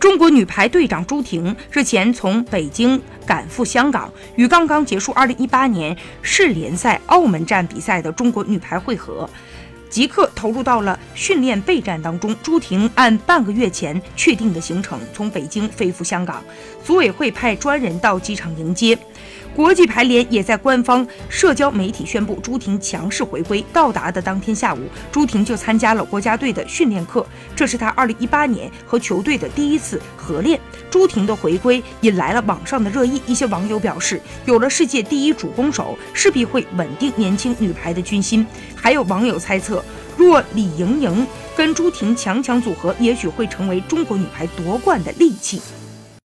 中国女排队长朱婷日前从北京赶赴香港，与刚刚结束2018年世联赛澳门站比赛的中国女排会合。即刻投入到了训练备战当中。朱婷按半个月前确定的行程从北京飞赴香港，组委会派专人到机场迎接。国际排联也在官方社交媒体宣布朱婷强势回归。到达的当天下午，朱婷就参加了国家队的训练课，这是她2018年和球队的第一次合练。朱婷的回归引来了网上的热议，一些网友表示，有了世界第一主攻手，势必会稳定年轻女排的军心。还有网友猜测，若李盈莹跟朱婷强强组合，也许会成为中国女排夺冠的利器。